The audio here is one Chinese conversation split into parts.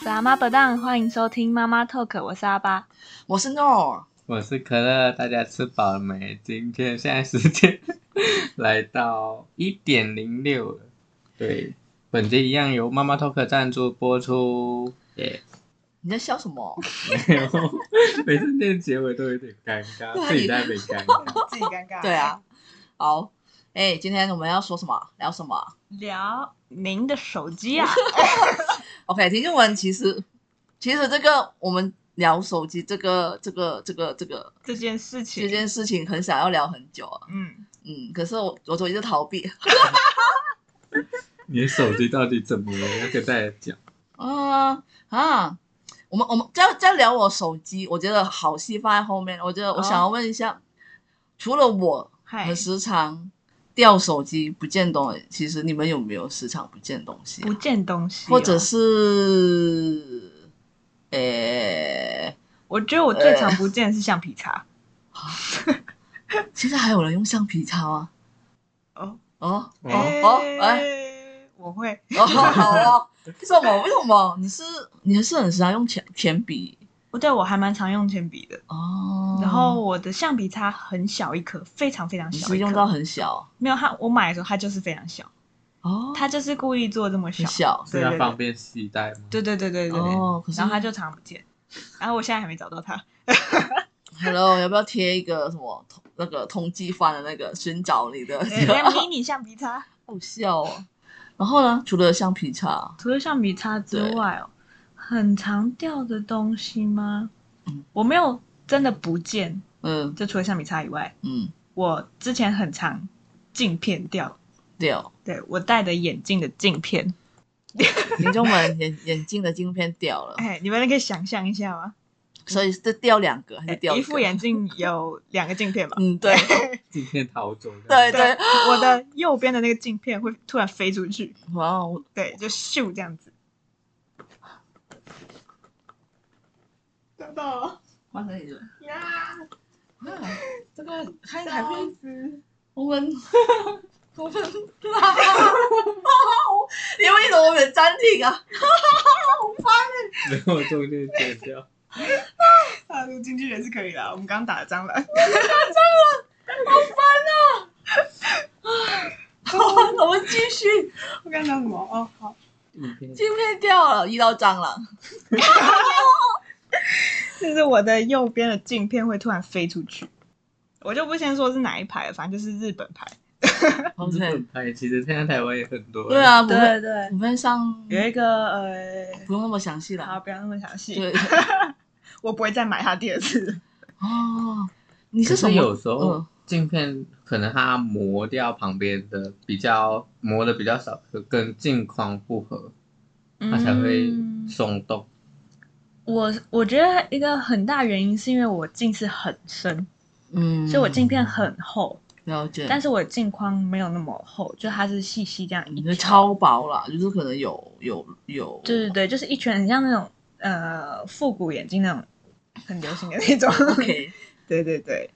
是阿妈不当，欢迎收听妈妈 talk，我是阿巴，我是诺，我是可乐，大家吃饱了没？今天现在时间来到一点零六了，对，本节一样由妈妈 talk 赞助播出，耶、yeah.。你在笑什么？没有，每次念结尾都有点尴尬，自己在那边尴尬，自己尴尬。对啊，好，哎、欸，今天我们要说什么？聊什么？聊您的手机啊。OK，听众们，其实其实这个我们聊手机这个这个这个这个这件事情，这件事情很想要聊很久啊。嗯嗯，可是我我一直逃避。你的手机到底怎么了？要给大家讲。啊 啊！我们我们在在聊我手机，我觉得好戏放在后面。我觉得我想要问一下，哦、除了我很时常掉手机不见东西，其实你们有没有时常不见东西、啊？不见东西、哦，或者是，呃、欸，我觉得我最常不见的是橡皮擦。欸、现在还有人用橡皮擦吗？哦哦哦哦！哎、欸，我会。哦，好哦。为什么？为什么？你是你还是很时常用铅铅笔？不对，我还蛮常用铅笔的哦。然后我的橡皮擦很小一颗，非常非常小用到很小。没有，它我买的时候它就是非常小哦，它就是故意做这么小，小，是要方便携带吗？对对对对对对。哦，然后它就常不见，然后我现在还没找到它。Hello，要不要贴一个什么那个通缉犯的那个寻找你的 迷你橡皮擦？好笑哦。然后呢？除了橡皮擦，除了橡皮擦之外哦，很常掉的东西吗？嗯，我没有真的不见。嗯，就除了橡皮擦以外，嗯，我之前很常镜片掉掉。对，我戴的眼镜的镜片，听众们眼眼镜的镜片掉了。哎，你们可以想象一下吗？所以是掉两个还是掉一副眼镜有两个镜片吧？嗯，对，镜片逃走。对对，对，我的右边的那个镜片会突然飞出去。哇哦，对，就咻这样子。找到了，换成你了。呀，这个还还会我们我们，你为什么没暂停啊？好烦哎！没有中间剪掉。啊，录进去也是可以的。我们刚刚打了蟑螂，打蟑螂，好烦啊！好，我们继续。我刚刚讲什么？哦，好，镜片掉了，遇到蟑螂。就是我的右边的镜片会突然飞出去，我就不先说是哪一排了，反正就是日本牌。日本牌其实现在台湾也很多。对啊，对对对，股份上有一个呃，不用那么详细了。好，不要那么详细。对，我不会再买它第二次。哦，你是什么？有时候镜片可能它磨掉旁边的比较磨的比较少，跟镜框不合，它才会松动。我我觉得一个很大原因是因为我近视很深，嗯，所以我镜片很厚，了解。但是我的镜框没有那么厚，就它是细细这样一圈，超薄啦，就是可能有有有，对对对，就是一圈，很像那种呃复古眼镜那种很流行的那种。OK，对对对。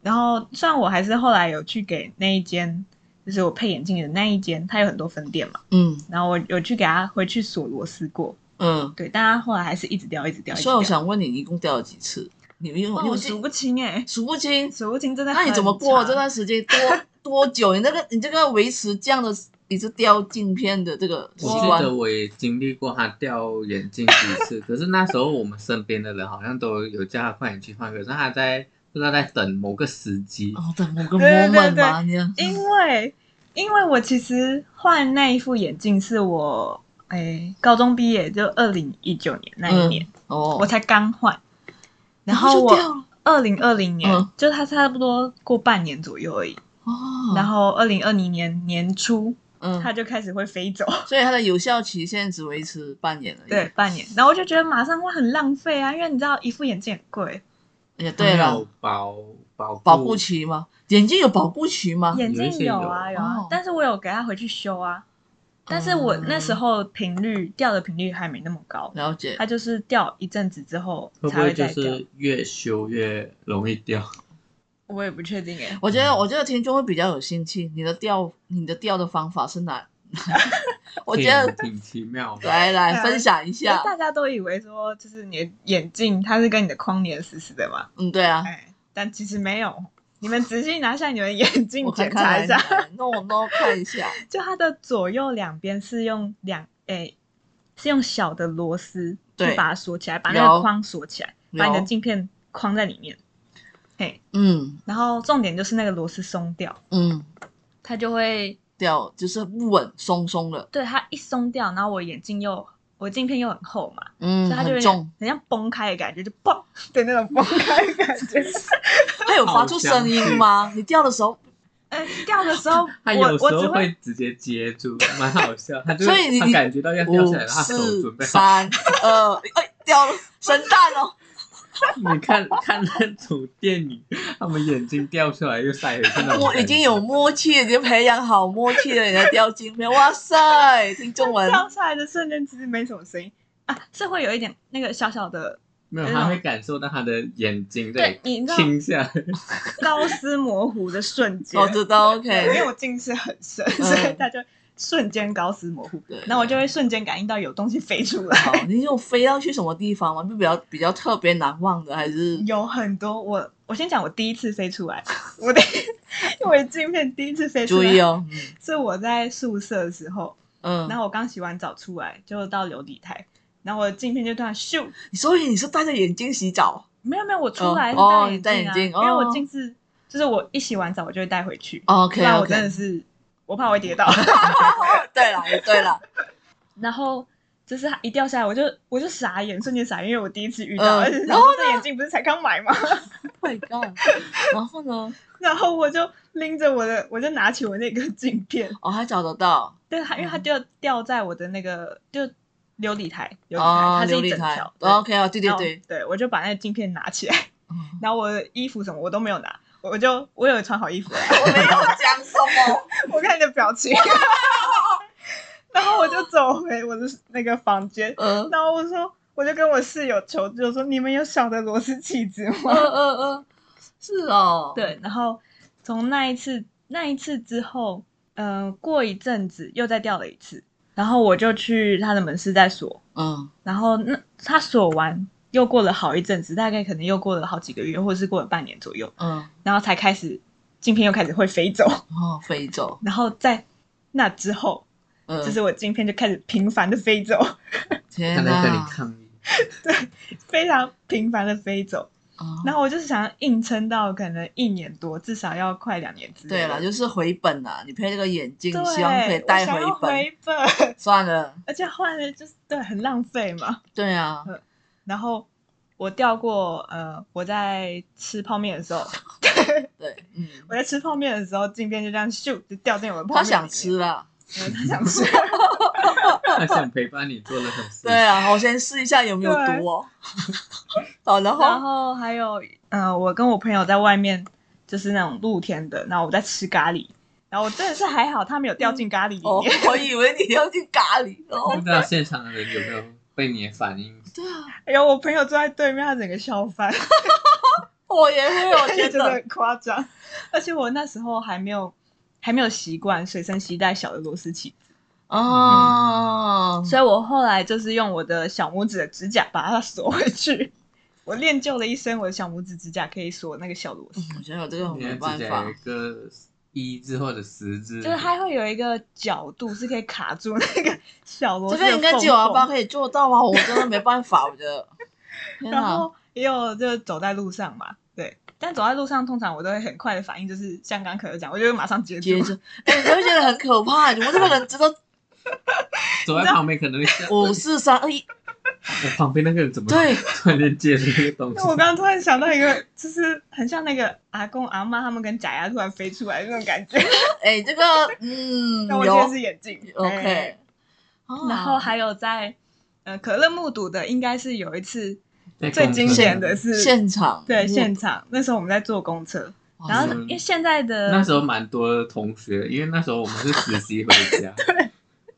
然后虽然我还是后来有去给那一间，就是我配眼镜的那一间，它有很多分店嘛，嗯，然后我有去给他回去锁螺丝过。嗯，对，但他后来还是一直掉，一直掉。所以我想问你，一共掉了几次？你因为我数不清哎，数不清，数不清，真的。那你怎么过这段时间多 多久？你那个你这个维持这样的一直掉镜片的这个习惯？我记得我也经历过他掉眼镜几次，可是那时候我们身边的人好像都有叫他快点去换，可是他在不知道在等某个时机哦，等某个 moment 吗？因为因为我其实换那一副眼镜是我。哎，高中毕业就二零一九年那一年，嗯、哦，我才刚换，然后我二零二零年，嗯、就它差不多过半年左右而已，哦，然后二零二零年年初，嗯，它就开始会飞走，所以它的有效期现在只维持半年而已，对，半年，然后我就觉得马上会很浪费啊，因为你知道一副眼镜很贵，也对了，保保保护期吗？眼镜有保护期吗？眼镜有啊有啊，哦、但是我有给他回去修啊。但是我那时候频率、嗯、掉的频率还没那么高，了解。它就是掉一阵子之后才会再掉。会不会就是越修越容易掉？我也不确定哎。我觉得，我觉得听众会比较有兴趣。你的掉，你的掉的方法是哪？我觉得挺奇妙的。来来分享一下，大家都以为说就是你的眼镜它是跟你的框粘死死的嘛？嗯，对啊。哎，但其实没有。你们仔细拿下你们眼镜 检查一下，那我都看一下。就它的左右两边是用两哎，是用小的螺丝去把它锁起来，把那个框锁起来，把你的镜片框在里面。嘿，嗯。然后重点就是那个螺丝松掉，嗯，它就会掉，就是不稳，松松的。对，它一松掉，然后我眼镜又。我镜片又很厚嘛，嗯，所以它就有很像崩开的感觉，就嘣的 那种崩开的感觉。它有发出声音吗？你掉的时候，呃，掉的时候，它有时候会直接接住，蛮好笑。它就所以你感觉到要掉下来，它手准备三二，哎，掉了，神蛋哦。你看看那种电影，他们眼睛掉出来又塞回去那。我已经有默契，已经培养好默契了。人家掉镜片，哇塞！听中文。掉出来的瞬间其实没什么声音啊，是会有一点那个小小的。没有，他会感受到他的眼睛在倾下来。高斯模糊的瞬间。我知道，OK。因为我近视很深，所以他就。瞬间高斯模糊，对，那我就会瞬间感应到有东西飞出来。好，你有飞要去什么地方吗？就比较比较特别难忘的，还是有很多。我我先讲我第一次飞出来，我的因为镜片第一次飞出来，注意哦，是我在宿舍的时候，嗯，然后我刚洗完澡出来，就到琉璃台，然后我的镜片就突然咻。所以你是戴着眼镜洗澡？没有没有，我出来是戴眼镜啊，因为我近视，就是我一洗完澡我就会带回去。OK，那我真的是。我怕我会跌倒。对了，也对了。然后就是它一掉下来，我就我就傻眼，瞬间傻眼，因为我第一次遇到。然后这眼镜不是才刚买吗？My God！然后呢？然后我就拎着我的，我就拿起我那个镜片。哦，还找得到？对，它因为它掉掉在我的那个就琉璃台，琉璃台，它是一整条。OK 啊，对对对，对我就把那个镜片拿起来，然后我的衣服什么我都没有拿。我就我有穿好衣服，我没有讲什么，我看你的表情，然后我就走回我的那个房间，嗯，然后我说，我就跟我室友求救说，你们有小的螺丝起子吗？嗯嗯嗯，是哦，对，然后从那一次那一次之后，嗯、呃，过一阵子又再掉了一次，然后我就去他的门市再锁，嗯，然后那他锁完。又过了好一阵子，大概可能又过了好几个月，或者是过了半年左右，嗯，然后才开始镜片又开始会飞走，哦，飞走，然后在那之后，嗯，就是我镜片就开始频繁的飞走，天 哪，跟你抗议，对，非常频繁的飞走，哦，然后我就是想要硬撑到可能一年多，至少要快两年之类。对了，就是回本啊，你配这个眼镜，希望可以带回本，回本，算了，而且换了就是对，很浪费嘛，对啊。然后我掉过，呃，我在吃泡面的时候，对，嗯，我在吃泡面的时候，镜片就这样咻就掉进我的泡面。他想吃了，嗯，他想吃，他想陪伴你做了很。对啊，我先试一下有没有毒哦。好，然后然后还有，嗯、呃，我跟我朋友在外面，就是那种露天的，然后我在吃咖喱，然后我真的是还好，他没有掉进咖喱里面。哦、我以为你掉进咖喱，不知道现场的人有没有。被你的反应，对啊，哎呦，我朋友坐在对面，他整个笑翻，我也会有 觉得很夸张，而且我那时候还没有还没有习惯随身携带小的螺丝起子。哦、嗯，所以我后来就是用我的小拇指的指甲把它锁回去。我练就了一身，我的小拇指指甲可以锁那个小螺丝。我觉得有这个没办法。一字或者十只，就是它会有一个角度是可以卡住那个小螺丝。这个应该九幺八可以做到吗？我真的没办法，我觉得。然后也有就走在路上嘛，对。但走在路上，通常我都会很快的反应，就是像刚可乐讲，我就会马上接住。哎、欸，你会觉得很可怕，怎么这个人知道 走在旁边可能会像五四三二一。我旁边那个人怎么对 突然间接了那个东西？我刚刚突然想到一个，就是很像那个阿公阿妈他们跟假牙突然飞出来那种感觉。哎、欸，这个嗯，那我觉得是眼镜。OK、欸。然后还有在呃可乐目睹的，应该是有一次最经典的是现场，对现场。那时候我们在坐公车，然后因为现在的那时候蛮多同学，因为那时候我们是实习回家，对。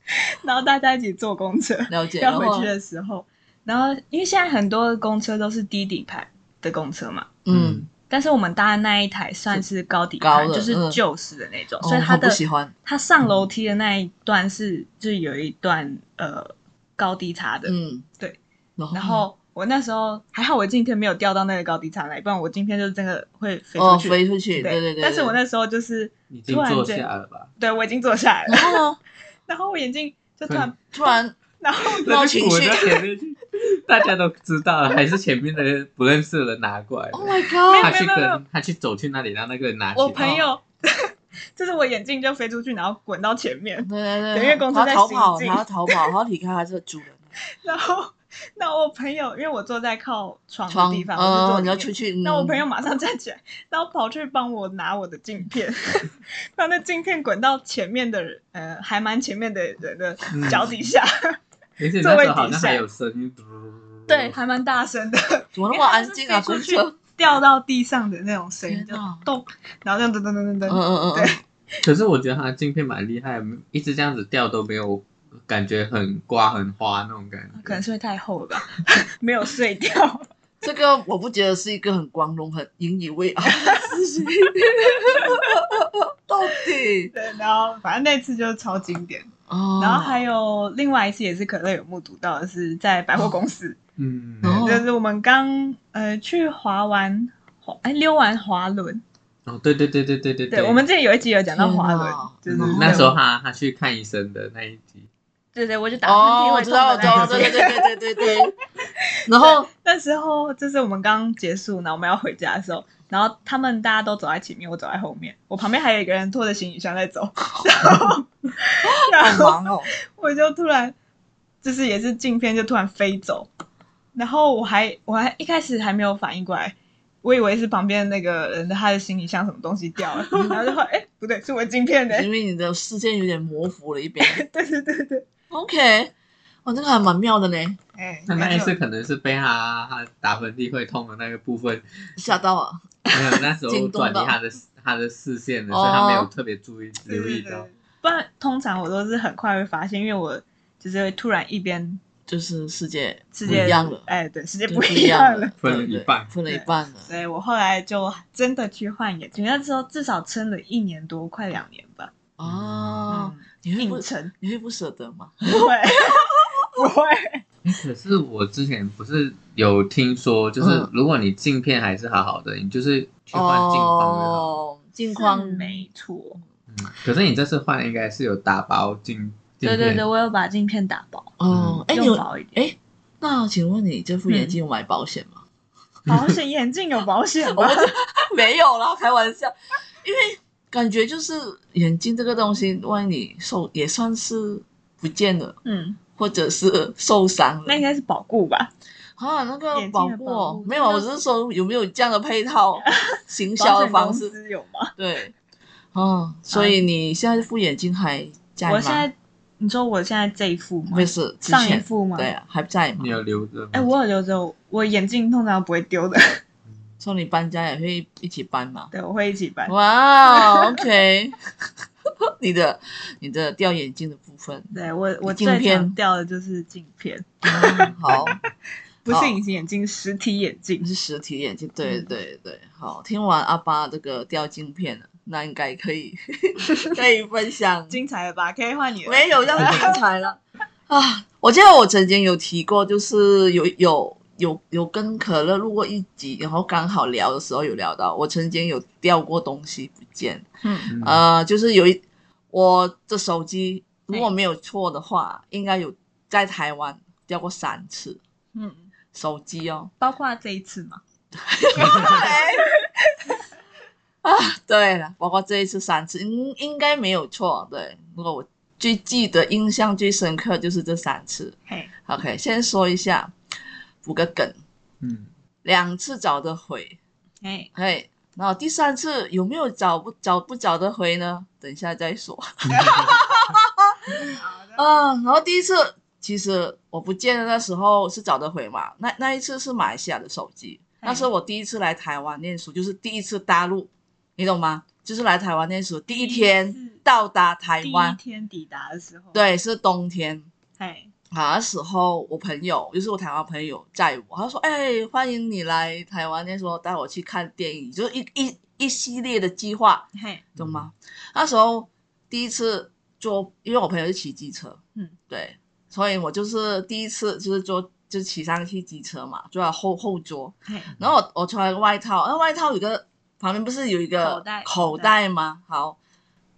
然后大家一起坐公车，了解 要回去的时候。然后，因为现在很多公车都是低底盘的公车嘛，嗯，但是我们搭的那一台算是高底盘，就是旧式的那种，嗯、所以它的、哦、喜欢它上楼梯的那一段是就是有一段呃高低差的，嗯，对。然后，我那时候还好，我今天没有掉到那个高低差来，不然我今天就是真的会飞出去，哦、飞出去。对对对，但是我那时候就是突然坐下了吧？对，我已经坐下来了。然后呢？然后我眼镜就突然突然，然后冒情绪。大家都知道了，还是前面的不认识的人拿过来。Oh my god！他去跟他去走去那里，让那个人拿。我朋友，就是我眼镜就飞出去，然后滚到前面。对对对，因为公司在逃跑，他要逃跑，他要离开他这个主人。然后，那我朋友，因为我坐在靠床的地方，我就坐。你要出去。那我朋友马上站起来，然后跑去帮我拿我的镜片，把那镜片滚到前面的人，呃，还蛮前面的人的脚底下。座位底下有声音，对，还蛮大声的。怎么那么安静啊？出去掉到地上的那种声音，就咚，然后这样噔噔噔噔噔。嗯嗯嗯，对。可是我觉得他的镜片蛮厉害，一直这样子掉都没有感觉很刮很花那种感觉。可能是因为太厚了吧，没有碎掉。这个我不觉得是一个很光荣、很引以为傲的事情。到底？对，然后反正那次就是超经典。哦，然后还有另外一次也是可乐有目睹到的是在百货公司，嗯，就是我们刚呃去滑完滑哎溜完滑轮，哦对对对对对对对，我们之前有一集有讲到滑轮，就是那时候他他去看医生的那一集，对对，我就打喷嚏，我知道我知道，对对对对对对 对，然后那时候就是我们刚结束，然后我们要回家的时候。然后他们大家都走在前面，我走在后面。我旁边还有一个人拖着行李箱在走，然后，然后 我就突然就是也是镜片就突然飞走，然后我还我还一开始还没有反应过来，我以为是旁边那个人的他的行李箱什么东西掉了，然后就说哎不对，是我镜片的，因为你的视线有点模糊了一边。对对对对，OK，哦，这个还蛮妙的呢。哎，那那一次可能是被他他打喷嚏会痛的那个部分吓到啊。没有，那时候 转移他的他的视线了，所以他没有特别注意留意到。不然通常我都是很快会发现，因为我就是会突然一边就是世界世界一样了，哎，对，世界不一样了，分了一半，分了一半了。所以我后来就真的去换眼镜，那时候至少撑了一年多，快两年吧。哦，你会不成？你会不舍得吗？不会，不会。可是我之前不是有听说，就是如果你镜片还是好好的，你就是去换镜框的哦，镜框没错。嗯，可是你这次换应该是有打包镜。对对对，我有把镜片打包。哦，哎，有薄一点。哎，那请问你这副眼镜有买保险吗？保险眼镜有保险吗？没有啦，开玩笑。因为感觉就是眼镜这个东西，万一你受也算是不见了。嗯。或者是受伤了，那应该是保固吧？啊，那个保固没有，我只是说有没有这样的配套 行销的方式有吗？对，哦，所以你现在这副眼镜还在吗？我现在，你说我现在这一副吗？不是上一副吗？对啊，还在吗？你有留着？哎，我有留着，我眼镜通常不会丢的。说你搬家也会一起搬吗？对，我会一起搬。哇，OK。你的你的掉眼镜的部分，对我我最常掉的就是镜片。好，不是隐形眼镜，实体眼镜是实体眼镜。对对对，好，听完阿巴这个掉镜片了，那应该可以 可以分享精彩了吧？可以换你了，没有要精彩了啊！我记得我曾经有提过，就是有有有有跟可乐录过一集，然后刚好聊的时候有聊到，我曾经有掉过东西不见。嗯，呃，就是有一我的手机，如果没有错的话，欸、应该有在台湾掉过三次。嗯，手机哦，包括这一次吗？啊，对了，包括这一次三次，应应该没有错。对，如果我最记得、印象最深刻就是这三次。嘿，OK，先说一下，补个梗。嗯，两次找得回。哎哎。然后第三次有没有找不找不找得回呢？等一下再说。嗯，然后第一次其实我不见的那时候是找得回嘛。那那一次是马来西亚的手机，那是我第一次来台湾念书，就是第一次大陆，你懂吗？就是来台湾念书第一天到达台湾，第一天抵达的时候，对，是冬天。那时候我朋友就是我台湾朋友载我，他说：“哎、欸，欢迎你来台湾，那时候带我去看电影，就是一一一系列的计划，嘿，懂吗？”那时候第一次坐，因为我朋友是骑机车，嗯，对，所以我就是第一次就是坐。就骑上去机车嘛，坐在后后座。然后我我穿了个外套，那外套有个旁边不是有一个口袋口袋吗？好，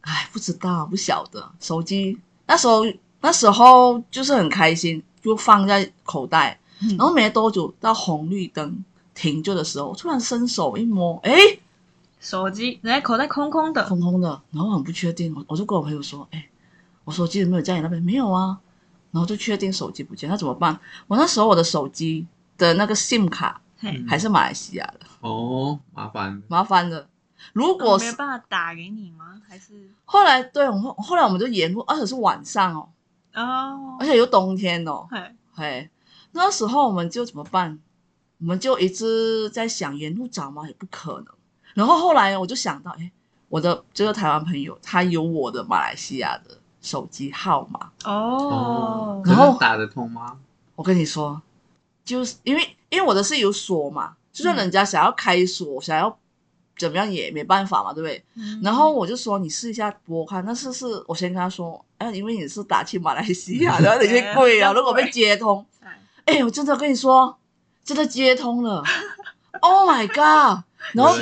哎，不知道不晓得。手机那时候那时候就是很开心，就放在口袋。嗯、然后没多久到红绿灯停住的时候，突然伸手一摸，哎，手机人家口袋空空的，空空的。然后很不确定，我我就跟我朋友说，哎，我手机有没有在你那边？没有啊。然后就确定手机不见，那怎么办？我那时候我的手机的那个 SIM 卡还是马来西亚的哦，麻烦麻烦的。如果没办法打给你吗？还是后来对，我后后来我们就沿路，而且是晚上哦，哦，而且有冬天哦，嘿，嘿，那时候我们就怎么办？我们就一直在想沿路找吗？也不可能。然后后来我就想到，哎，我的这个台湾朋友他有我的马来西亚的。手机号码哦，然后打得通吗？我跟你说，就是因为因为我的是有锁嘛，就算人家想要开锁，嗯、想要怎么样也没办法嘛，对不对？嗯、然后我就说你试一下拨看，那试试。我先跟他说，哎，因为你是打去马来西亚，然后有些贵啊，如果被接通，哎，我真的跟你说，真的接通了，Oh my god！然后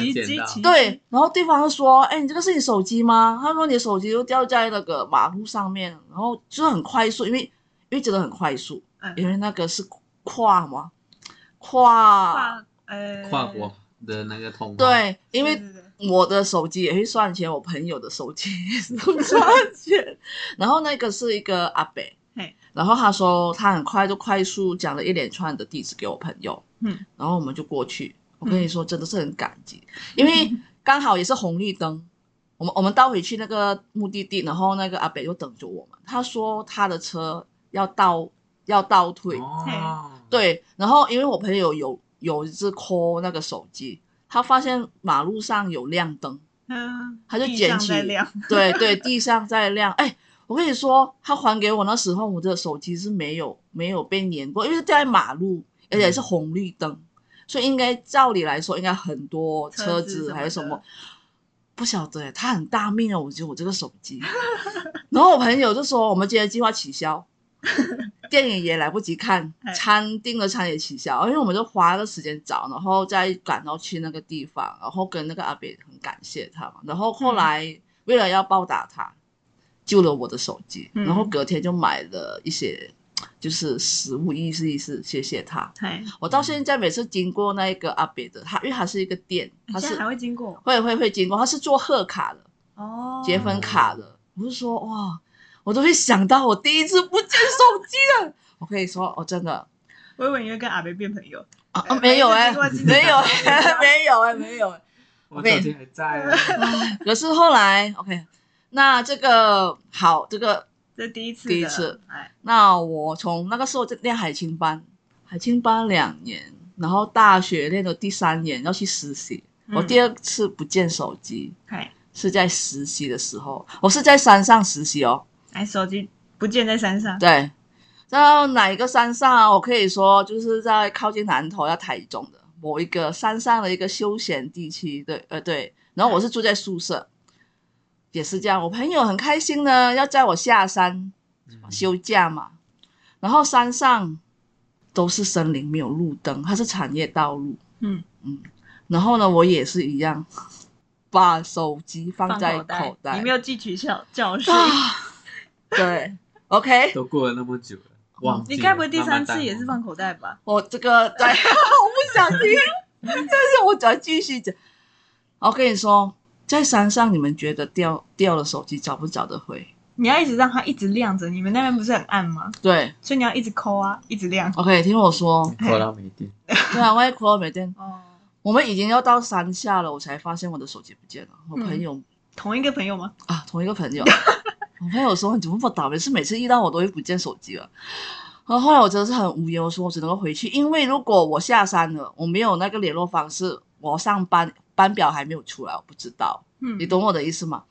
对，然后对方就说：“哎，你这个是你手机吗？”他说：“你的手机就掉在那个马路上面，然后就是很快速，因为因为真的很快速，因为那个是跨嘛，跨呃跨国的那个通话。对，因为我的手机也会算钱，我朋友的手机也是算钱。然后那个是一个阿北，然后他说他很快就快速讲了一连串的地址给我朋友，嗯，然后我们就过去。我跟你说，真的是很感激，因为刚好也是红绿灯，我们我们倒回去那个目的地，然后那个阿北就等着我们。他说他的车要倒要倒退，哦、对，然后因为我朋友有有一次 call 那个手机，他发现马路上有亮灯，嗯，他就捡起，对对，地上在亮。哎，我跟你说，他还给我那时候，我的手机是没有没有被碾过，因为是掉在马路，而且是红绿灯。嗯所以应该照理来说，应该很多车子还是什么，什么不晓得。他很大命啊！我觉得我这个手机，然后我朋友就说，我们今天计划取消，电影也来不及看，餐订的餐也取消，因为我们就花了时间找，然后再赶到去那个地方，然后跟那个阿伯很感谢他嘛。然后后来为了要报答他，救了我的手机，然后隔天就买了一些。就是食物意思意思，谢谢他。我到现在每次经过那一个阿伯的，他因为他是一个店，他是还会经过，会会会经过，他是做贺卡的哦，结婚卡的。我是说哇，我都会想到我第一次不见手机了。我可以说，我真的，我以为你会跟阿伯变朋友啊？没有哎，没有没有哎，没有。我手机还在。可是后来，OK，那这个好，这个。这第一次，第一次。那我从那个时候就练海青班，海青班两年，然后大学练到第三年要去实习。嗯、我第二次不见手机，嘿是在实习的时候，我是在山上实习哦。哎，手机不见在山上？对。然后哪一个山上啊？我可以说就是在靠近南投要台中的某一个山上的一个休闲地区。对，呃，对。然后我是住在宿舍。也是这样，我朋友很开心呢，要载我下山休假嘛。然后山上都是森林，没有路灯，它是产业道路。嗯嗯。然后呢，我也是一样，把手机放在口袋。口袋你没有汲取教教训。对，OK。都过了那么久了，忘记了。你该不会第三次也是放口袋吧？我这个对，我不想听，但是我只要继续讲。我跟你说。在山上，你们觉得掉掉了手机找不找得回？你要一直让它一直亮着。你们那边不是很暗吗？对，所以你要一直抠啊，一直亮。OK，听我说，抠到没电。对啊，万一抠到没电。哦。我们已经要到山下了，我才发现我的手机不见了。我朋友，同一个朋友吗？啊，同一个朋友。我朋友说：“你怎么不倒霉？是每次遇到我都会不见手机了。”然后后来我真的是很无言，我说我只能够回去，因为如果我下山了，我没有那个联络方式，我上班。班表还没有出来，我不知道。嗯，你懂我的意思吗？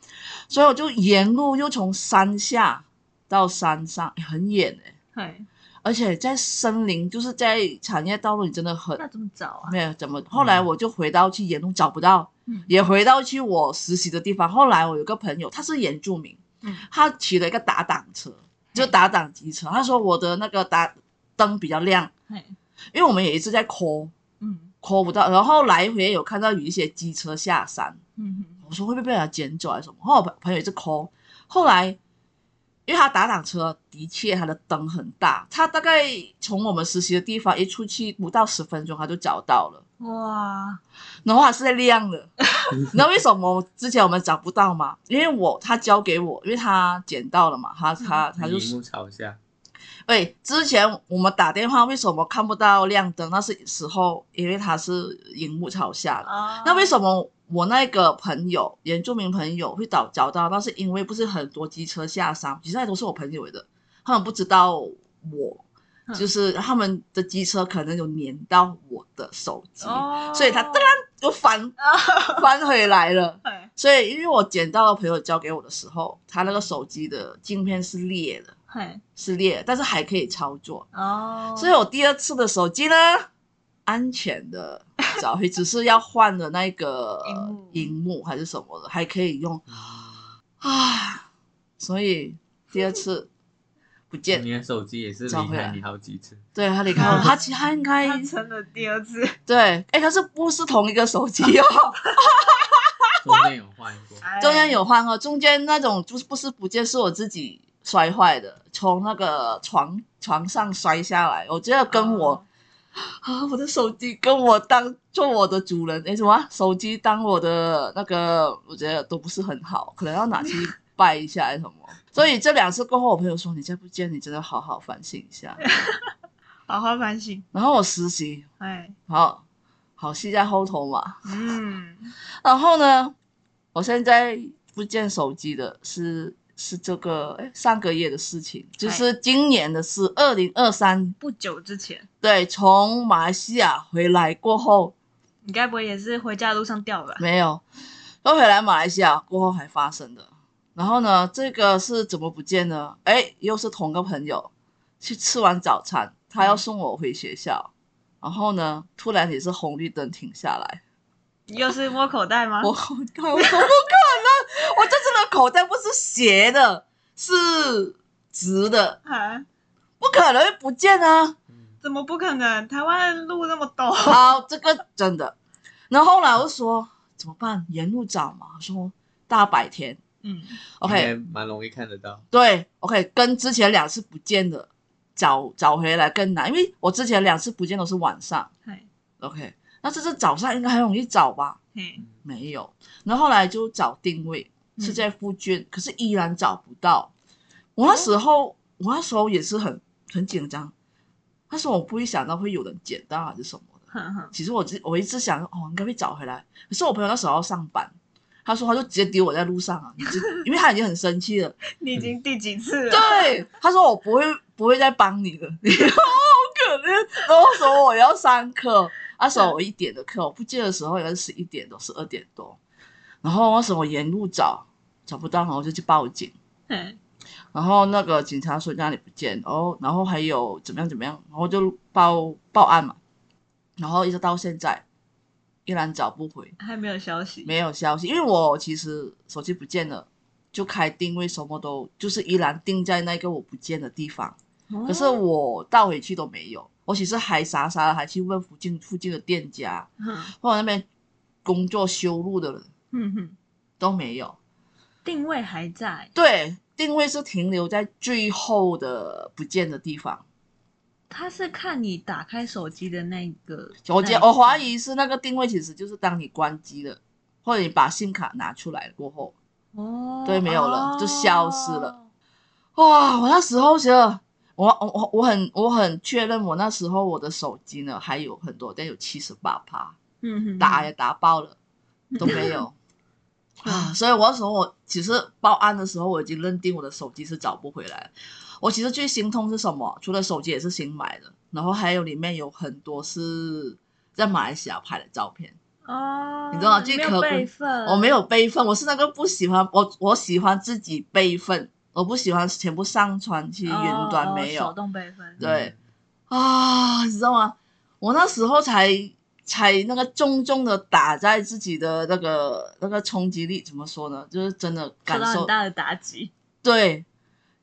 所以我就沿路又从山下到山上，欸、很远哎、欸。而且在森林，就是在产业道路，你真的很那怎么找啊？没有怎么。后来我就回到去沿路找不到，嗯、也回到去我实习的地方。后来我有个朋友，他是原住民，嗯、他骑了一个打挡车，就打挡机车。他说我的那个打灯比较亮，因为我们也一直在抠，嗯，抠不到。然后来回有看到有一些机车下山，嗯，我说会不会被人家捡走还是什么？后来我朋友一直抠，后来。因为他打挡车，的确他的灯很大，他大概从我们实习的地方一出去不到十分钟，他就找到了。哇！然后还是在亮的，你知道为什么之前我们找不到吗？因为我他交给我，因为他捡到了嘛，他他他就朝下。对，之前我们打电话为什么看不到亮灯？那是时候，因为他是荧幕朝下的。啊、那为什么？我那个朋友，原住民朋友会找找到，那是因为不是很多机车下山，其实那都是我朋友的，他们不知道我，嗯、就是他们的机车可能有粘到我的手机，哦、所以他突然就翻、哦、翻回来了。所以因为我捡到了朋友交给我的时候，他那个手机的镜片是裂的，嘿是裂，但是还可以操作。哦，所以我第二次的手机呢，安全的找回，只是要换了那个荧幕。还是什么的，还可以用。啊。所以第二次不见，你的手机也是离开你好几次。对，他离开我，他其实他应该成了第二次。对，哎，他是不是同一个手机哦？中间有换过，中间有换过，中间那种就是不是不见，是我自己摔坏的，从那个床床上摔下来。我觉得跟我。啊！我的手机跟我当做我的主人，哎，什么？手机当我的那个，我觉得都不是很好，可能要拿去拜一下，还是什么？所以这两次过后，我朋友说：“你再不见，你真的好好反省一下，好好反省。”然后我实习，哎，好，好戏在后头嘛。嗯，然后呢，我现在不见手机的是。是这个哎，上个月的事情，就是今年的事，二零二三不久之前。对，从马来西亚回来过后，你该不会也是回家路上掉了？没有，都回来马来西亚过后还发生的。然后呢，这个是怎么不见呢？哎，又是同个朋友去吃完早餐，他要送我回学校，嗯、然后呢，突然也是红绿灯停下来。又是摸口袋吗？我 我怎么可能？我这次的口袋不是斜的，是直的，啊、不可能会不见啊！怎么不可能？台湾路那么陡。好，这个真的。然后后来我说怎么办？沿路找嘛。说大白天，嗯，OK，蛮容易看得到。对，OK，跟之前两次不见的找找回来更难，因为我之前两次不见都是晚上。嘿，OK。那这次早上应该很容易找吧？嗯，没有。然后后来就找定位，是在附近，嗯、可是依然找不到。我那时候，哦、我那时候也是很很紧张。那时候我不会想到会有人捡到还是什么的。呵呵其实我我一直想，哦，应该会找回来。可是我朋友那时候要上班，他说他就直接丢我在路上啊，因为他已经很生气了。你已经第几次了？对，他说我不会不会再帮你了。你好可怜。然后说我要上课。那时候我一点的课，我不记得的时候应该是十一点多，十二点多。然后那时候我沿路找找不到，然后我就去报警。嗯。然后那个警察说家里不见，然后然后还有怎么样怎么样，然后就报报案嘛。然后一直到现在依然找不回，还没有消息。没有消息，因为我其实手机不见了，就开定位，什么都就是依然定在那个我不见的地方。哦。可是我倒回去都没有。我其实还傻傻的，还去问附近附近的店家，嗯、或者那边工作修路的人，嗯哼，都没有。定位还在，对，定位是停留在最后的不见的地方。他是看你打开手机的那个，我觉我怀疑是那个定位，其实就是当你关机了，或者你把 SIM 卡拿出来过后，哦，对，没有了，哦、就消失了。哇，我那时候觉得。我我我我很我很确认，我那时候我的手机呢还有很多，但有七十八趴，嗯哼，打也打爆了，都没有 啊。所以我那时候我其实报案的时候，我已经认定我的手机是找不回来。我其实最心痛是什么？除了手机也是新买的，然后还有里面有很多是在马来西亚拍的照片哦，你知道吗？最可悲，我没有备份，我是那个不喜欢我我喜欢自己备份。我不喜欢全部上传去云端，没有、手动备份。对、嗯、啊，你知道吗？我那时候才才那个重重的打在自己的那个那个冲击力，怎么说呢？就是真的感受，受到很大的打击。对，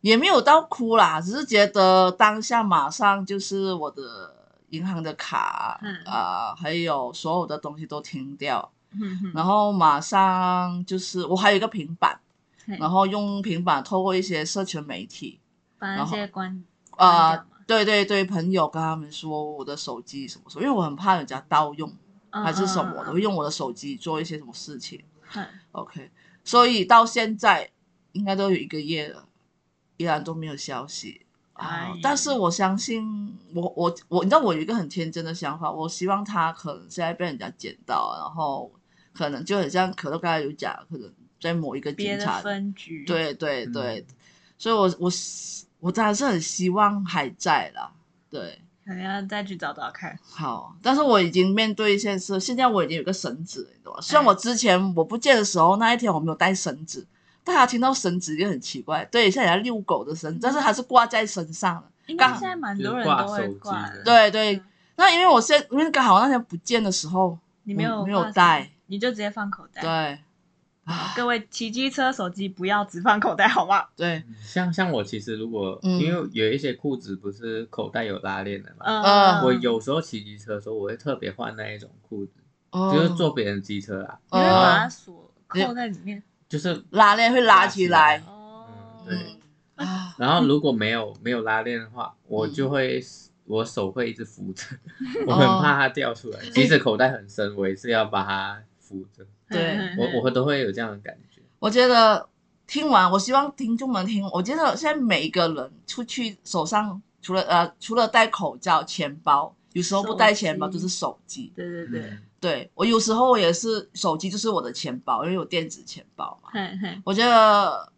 也没有到哭啦，只是觉得当下马上就是我的银行的卡、嗯、啊，还有所有的东西都停掉。嗯、然后马上就是我还有一个平板，然后用平板透过一些社群媒体，把那些关啊、呃，对对对，朋友跟他们说我的手机什么什么，因为我很怕人家盗用、嗯、还是什么的，我、嗯、会用我的手机做一些什么事情。嗯、OK，所以到现在应该都有一个月了，依然都没有消息。啊！但是我相信我我我，你知道我有一个很天真的想法，我希望他可能现在被人家捡到，然后。可能就很像可乐刚才有讲，可能在某一个警察分局，对对对，嗯、所以我我我当然是很希望还在啦，对，可能要再去找找看。好，但是我已经面对一件事，现在我已经有个绳子，你懂吗？虽然我之前我不见的时候，那一天我没有带绳子，大家听到绳子就很奇怪，对，像人家遛狗的绳子，但是它是挂在身上的。应该现在蛮多人都会挂，对对。嗯、那因为我现因为刚好那天不见的时候，你没有没有带。你就直接放口袋。对，各位骑机车手机不要只放口袋，好吗？对，像像我其实如果、嗯、因为有一些裤子不是口袋有拉链的嘛，嗯，我有时候骑机车的时候，我会特别换那一种裤子，嗯、就是坐别人机车啊，你会把它锁扣在里面，就是拉链会拉起来。哦、嗯，对。啊，然后如果没有没有拉链的话，我就会。我手会一直扶着，我很怕它掉出来。Oh. 即使口袋很深，我也是要把它扶着。对，我我会都会有这样的感觉。我觉得听完，我希望听众们听。我觉得现在每一个人出去手上除了呃除了戴口罩、钱包，有时候不带钱包就是手机。对对对，对我有时候我也是手机就是我的钱包，因为有电子钱包嘛。我觉得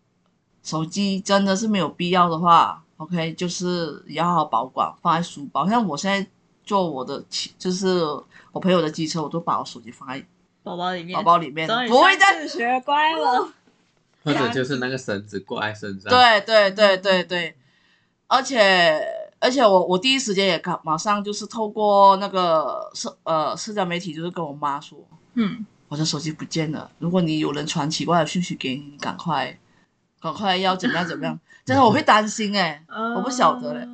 手机真的是没有必要的话。OK，就是要好好保管，放在书包。像我现在坐我的，就是我朋友的机车，我都把我手机放在包包里面，包包里面，不会再学乖了。或者就是那个绳子挂在身上。对对对对对，而且而且我我第一时间也看，马上就是透过那个社呃社交媒体，就是跟我妈说，嗯，我的手机不见了。如果你有人传奇怪的讯息给你，你赶快赶快要怎么样怎么样。真的我会担心哎、欸，嗯、我不晓得嘞、欸。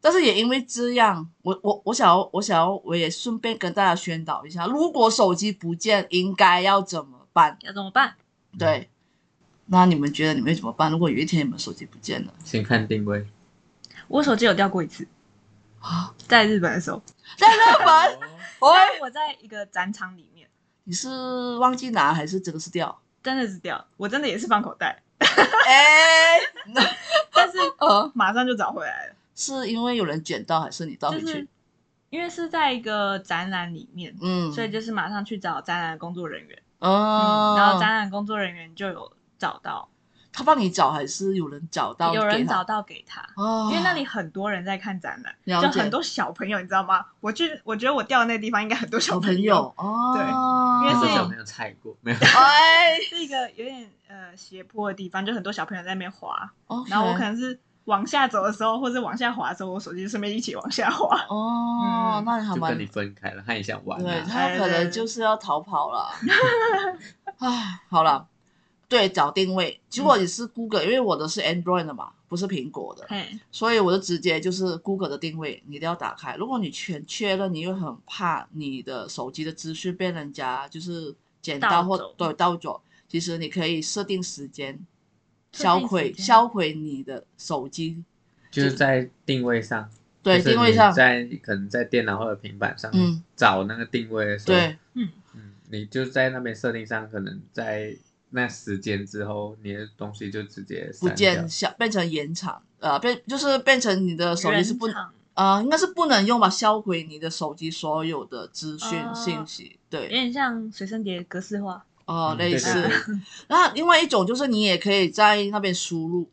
但是也因为这样，我我我想要我想要我也顺便跟大家宣导一下，如果手机不见，应该要怎么办？要怎么办？对，那你们觉得你们怎么办？如果有一天你们手机不见了，先看定位。我手机有掉过一次啊，在日本的时候，在日本，我我在一个展场里面。你是忘记拿还是真的是掉？真的是掉，我真的也是放口袋。哎，但是呃，马上就找回来了。是因为有人捡到，还是你倒回去？因为是在一个展览里面，嗯，所以就是马上去找展览的工作人员，哦、嗯，然后展览工作人员就有找到。他帮你找，还是有人找到？有人找到给他，哦，因为那里很多人在看展览，就很多小朋友，你知道吗？我去，我觉得我掉的那个地方应该很多小朋友，哦，对，因为是小朋友踩过，没有，哎，是一个有点呃斜坡的地方，就很多小朋友在那边滑，然后我可能是往下走的时候，或者往下滑的时候，我手机顺便一起往下滑，哦，那还蛮，就跟你分开了，他也想玩，对，他可能就是要逃跑了，哎，好了。对，找定位。如果你是 Google，、嗯、因为我的是 Android 的嘛，不是苹果的，嘿所以我就直接就是 Google 的定位，你一定要打开。如果你全缺了，你又很怕你的手机的资讯被人家就是捡到或对盗走，其实你可以设定时间，销毁销毁你的手机，就是在定位上，对定位上，在可能在电脑或者平板上面找那个定位的时候，对，嗯嗯，你就在那边设定上，可能在。那时间之后，你的东西就直接不见，消变成延长，呃，变就是变成你的手机是不，场呃，应该是不能用吧，销毁你的手机所有的资讯、呃、信息，对，有点像随身碟格式化，哦、呃，类似。然后另外一种就是你也可以在那边输入。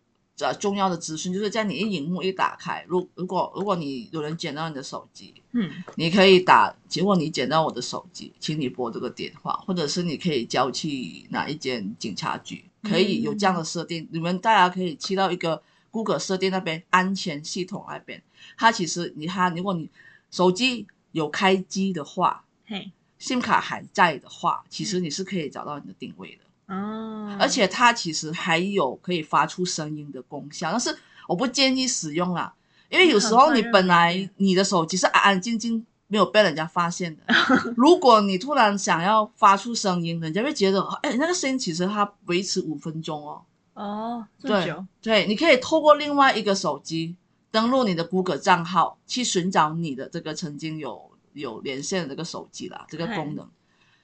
重要的资讯就是在你一荧幕一打开，如如果如果你有人捡到你的手机，嗯，你可以打，结果你捡到我的手机，请你拨这个电话，或者是你可以交去哪一间警察局，可以有这样的设定。嗯、你们大家可以去到一个 Google 设定那边，安全系统那边，它其实你看，如果你手机有开机的话，嘿，SIM 卡还在的话，其实你是可以找到你的定位的。哦，而且它其实还有可以发出声音的功效，但是我不建议使用啦，因为有时候你本来你的手机是安安静静。没有被人家发现的。如果你突然想要发出声音，人家会觉得，哎，那个声音其实它维持五分钟哦。哦，对对，你可以透过另外一个手机登录你的 Google 账号，去寻找你的这个曾经有有连线的这个手机啦，这个功能。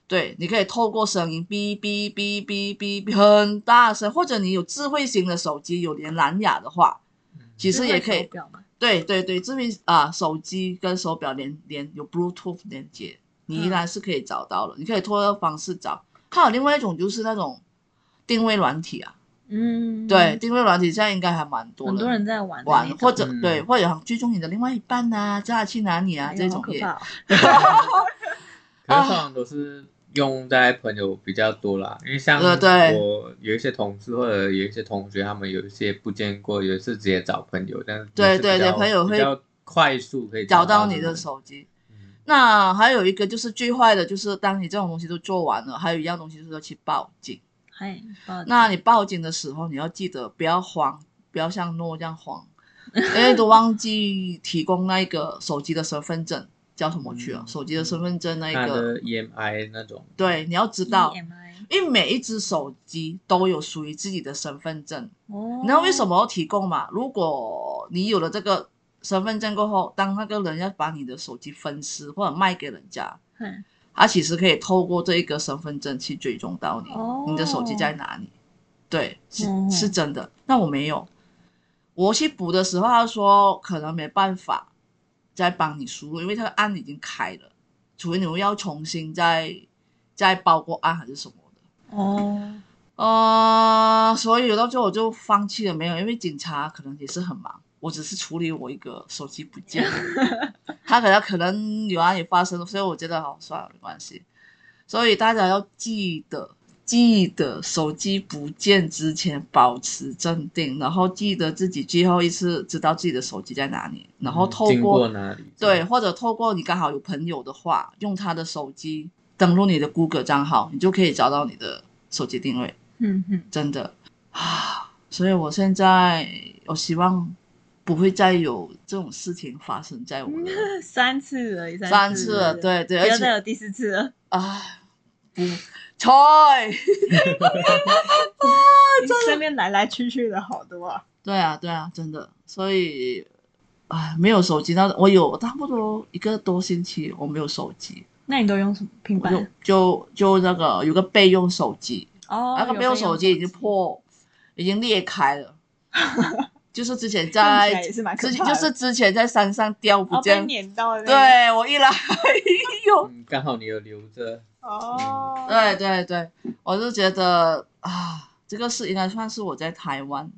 对，你可以透过声音，哔哔哔哔哔哔，很大声，或者你有智慧型的手机，有连蓝牙的话，其实也可以。对对对，智慧啊，手机跟手表连连有 Bluetooth 连接，你依然是可以找到的。嗯、你可以通过方式找。还有另外一种就是那种定位软体啊，嗯，对，定位软体现在应该还蛮多的，很多人在玩玩，或者、嗯、对，或者追踪你的另外一半啊，叫他去哪里啊，哎、这种也。可，可是 通常都是。用在朋友比较多啦，因为像我有一些同事或者有一些同学，他们有一些不见过，有一次直接找朋友，但是对对对，朋友会比较快速可以找到你的手机。嗯、那还有一个就是最坏的，就是当你这种东西都做完了，还有一样东西就是要去报警。嘿，那你报警的时候，你要记得不要慌，不要像诺这样慌，因为都忘记提供那个手机的身份证。叫什么去了？手机的身份证那一个 EMI 那种。对，你要知道，因为每一只手机都有属于自己的身份证。哦。你知道为什么要提供嘛？如果你有了这个身份证过后，当那个人要把你的手机分尸或者卖给人家，嗯，他其实可以透过这一个身份证去追踪到你，哦，你的手机在哪里？对，是是真的。那我没有，我去补的时候，他说可能没办法。再帮你输入，因为他的案已经开了，除非你们要重新再再报过案还是什么的。哦，呃，所以有到最后我就放弃了，没有，因为警察可能也是很忙，我只是处理我一个手机不见了，他可能可能有案也发生了，所以我觉得好算了，没关系。所以大家要记得。记得手机不见之前保持镇定，然后记得自己最后一次知道自己的手机在哪里，然后透过，过哪里对，或者透过你刚好有朋友的话，用他的手机登录你的 Google 账号，你就可以找到你的手机定位。嗯哼，真的啊，所以我现在我希望不会再有这种事情发生在我的、嗯、三次了，三次了，对对，不要再有第四次了啊！不。菜，哈身边来来去去的好多啊。对啊，对啊，真的。所以，哎，没有手机，那我有差不多一个多星期我没有手机。那你都用什么平板？就就那个有个备用手机，哦，那个备用手机已经破，已经裂开了。就是之前在，之前就是之前在山上掉不见，对我一来有，刚好你有留着。哦，对对对，我就觉得啊，这个是应该算是我在台湾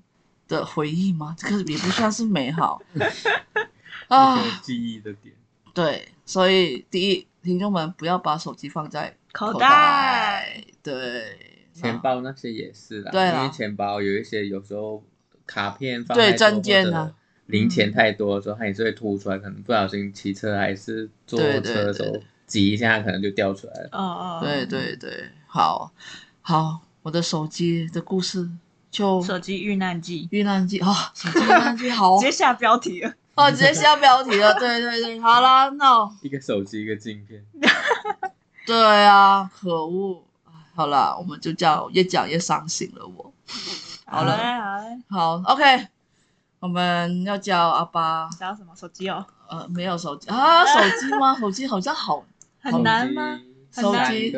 的回忆吗？这个也不算是美好。啊，记忆的点。对，所以第一，听众们不要把手机放在口袋。口袋。对，钱包那些也是啦，对，因为钱包有一些有时候卡片放对证件啊，零钱太多的时候，它也是会凸出来，可能不小心骑车还是坐车的时候。挤一下可能就掉出来了。哦哦，对对对，好，好，我的手机的故事就手机遇难记，遇难记啊，手机遇难记，好，直接下标题了。哦，直接下标题了。对对对，好啦，那一个手机一个镜片。对啊，可恶！好了，我们就叫越讲越伤心了。我好了，好好，OK，我们要叫阿爸叫什么手机哦？呃，没有手机啊，手机吗？手机好像好。很难吗？手机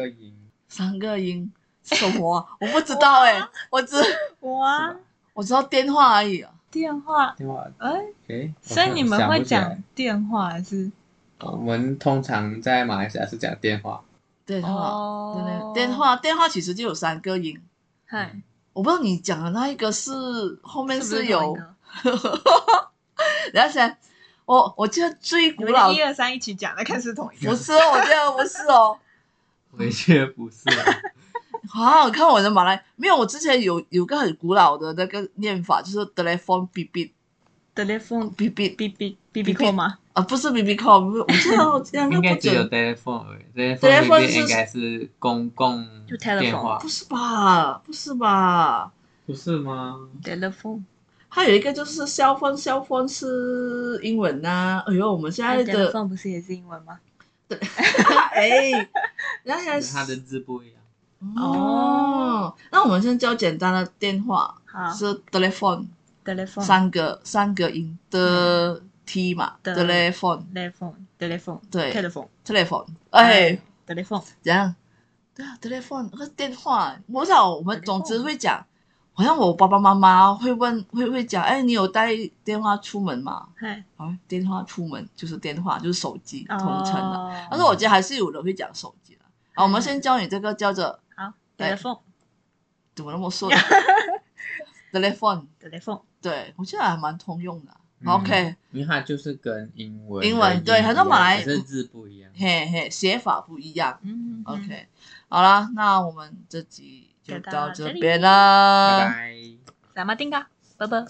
三个音什么？我不知道哎，我只我啊，我知道电话而已啊。电话电话哎哎，所以你们会讲电话还是？我们通常在马来西亚是讲电话。电话对对，电话电话其实就有三个音。嗨，我不知道你讲的那一个是后面是有，然后先。我我记得最古老一二三一起讲的，看是同一个。不是哦，我觉得不是哦。我觉得不是。好，好看我的马来没有，我之前有有个很古老的那个念法，就是 telephone bip，telephone bip bip bip bip bip call 吗？啊，不是 bip call，我知道这样应该只有 telephone，telephone 应该是公共电话，不是吧？不是吧？不是吗？telephone，还有一个就是 cell phone，cell phone 是英文呐。哎呦，我们现在的 telephone 不是也是英文吗？对，哎，那现在它的字不一样。哦，那我们先教简单的电话，是 telephone，telephone 三个三个音的 T 嘛，telephone，telephone，telephone，对，telephone，telephone，哎，telephone，怎样？对啊，telephone 和电话，我想我们总之会讲，好像我爸爸妈妈会问，会会讲，哎，你有带电话出门吗？哎，啊，电话出门就是电话，就是手机统称的，但是我觉得还是有人会讲手机的。啊，我们先教你这个叫做。telephone，怎么那么顺？telephone，telephone，对我觉得还蛮通用的。OK，因为它就是跟英文，英文对很多马来字不一样，嘿嘿，写法不一样。嗯，OK，好啦，那我们这集就到这边啦，拜拜，咱们定个，拜拜。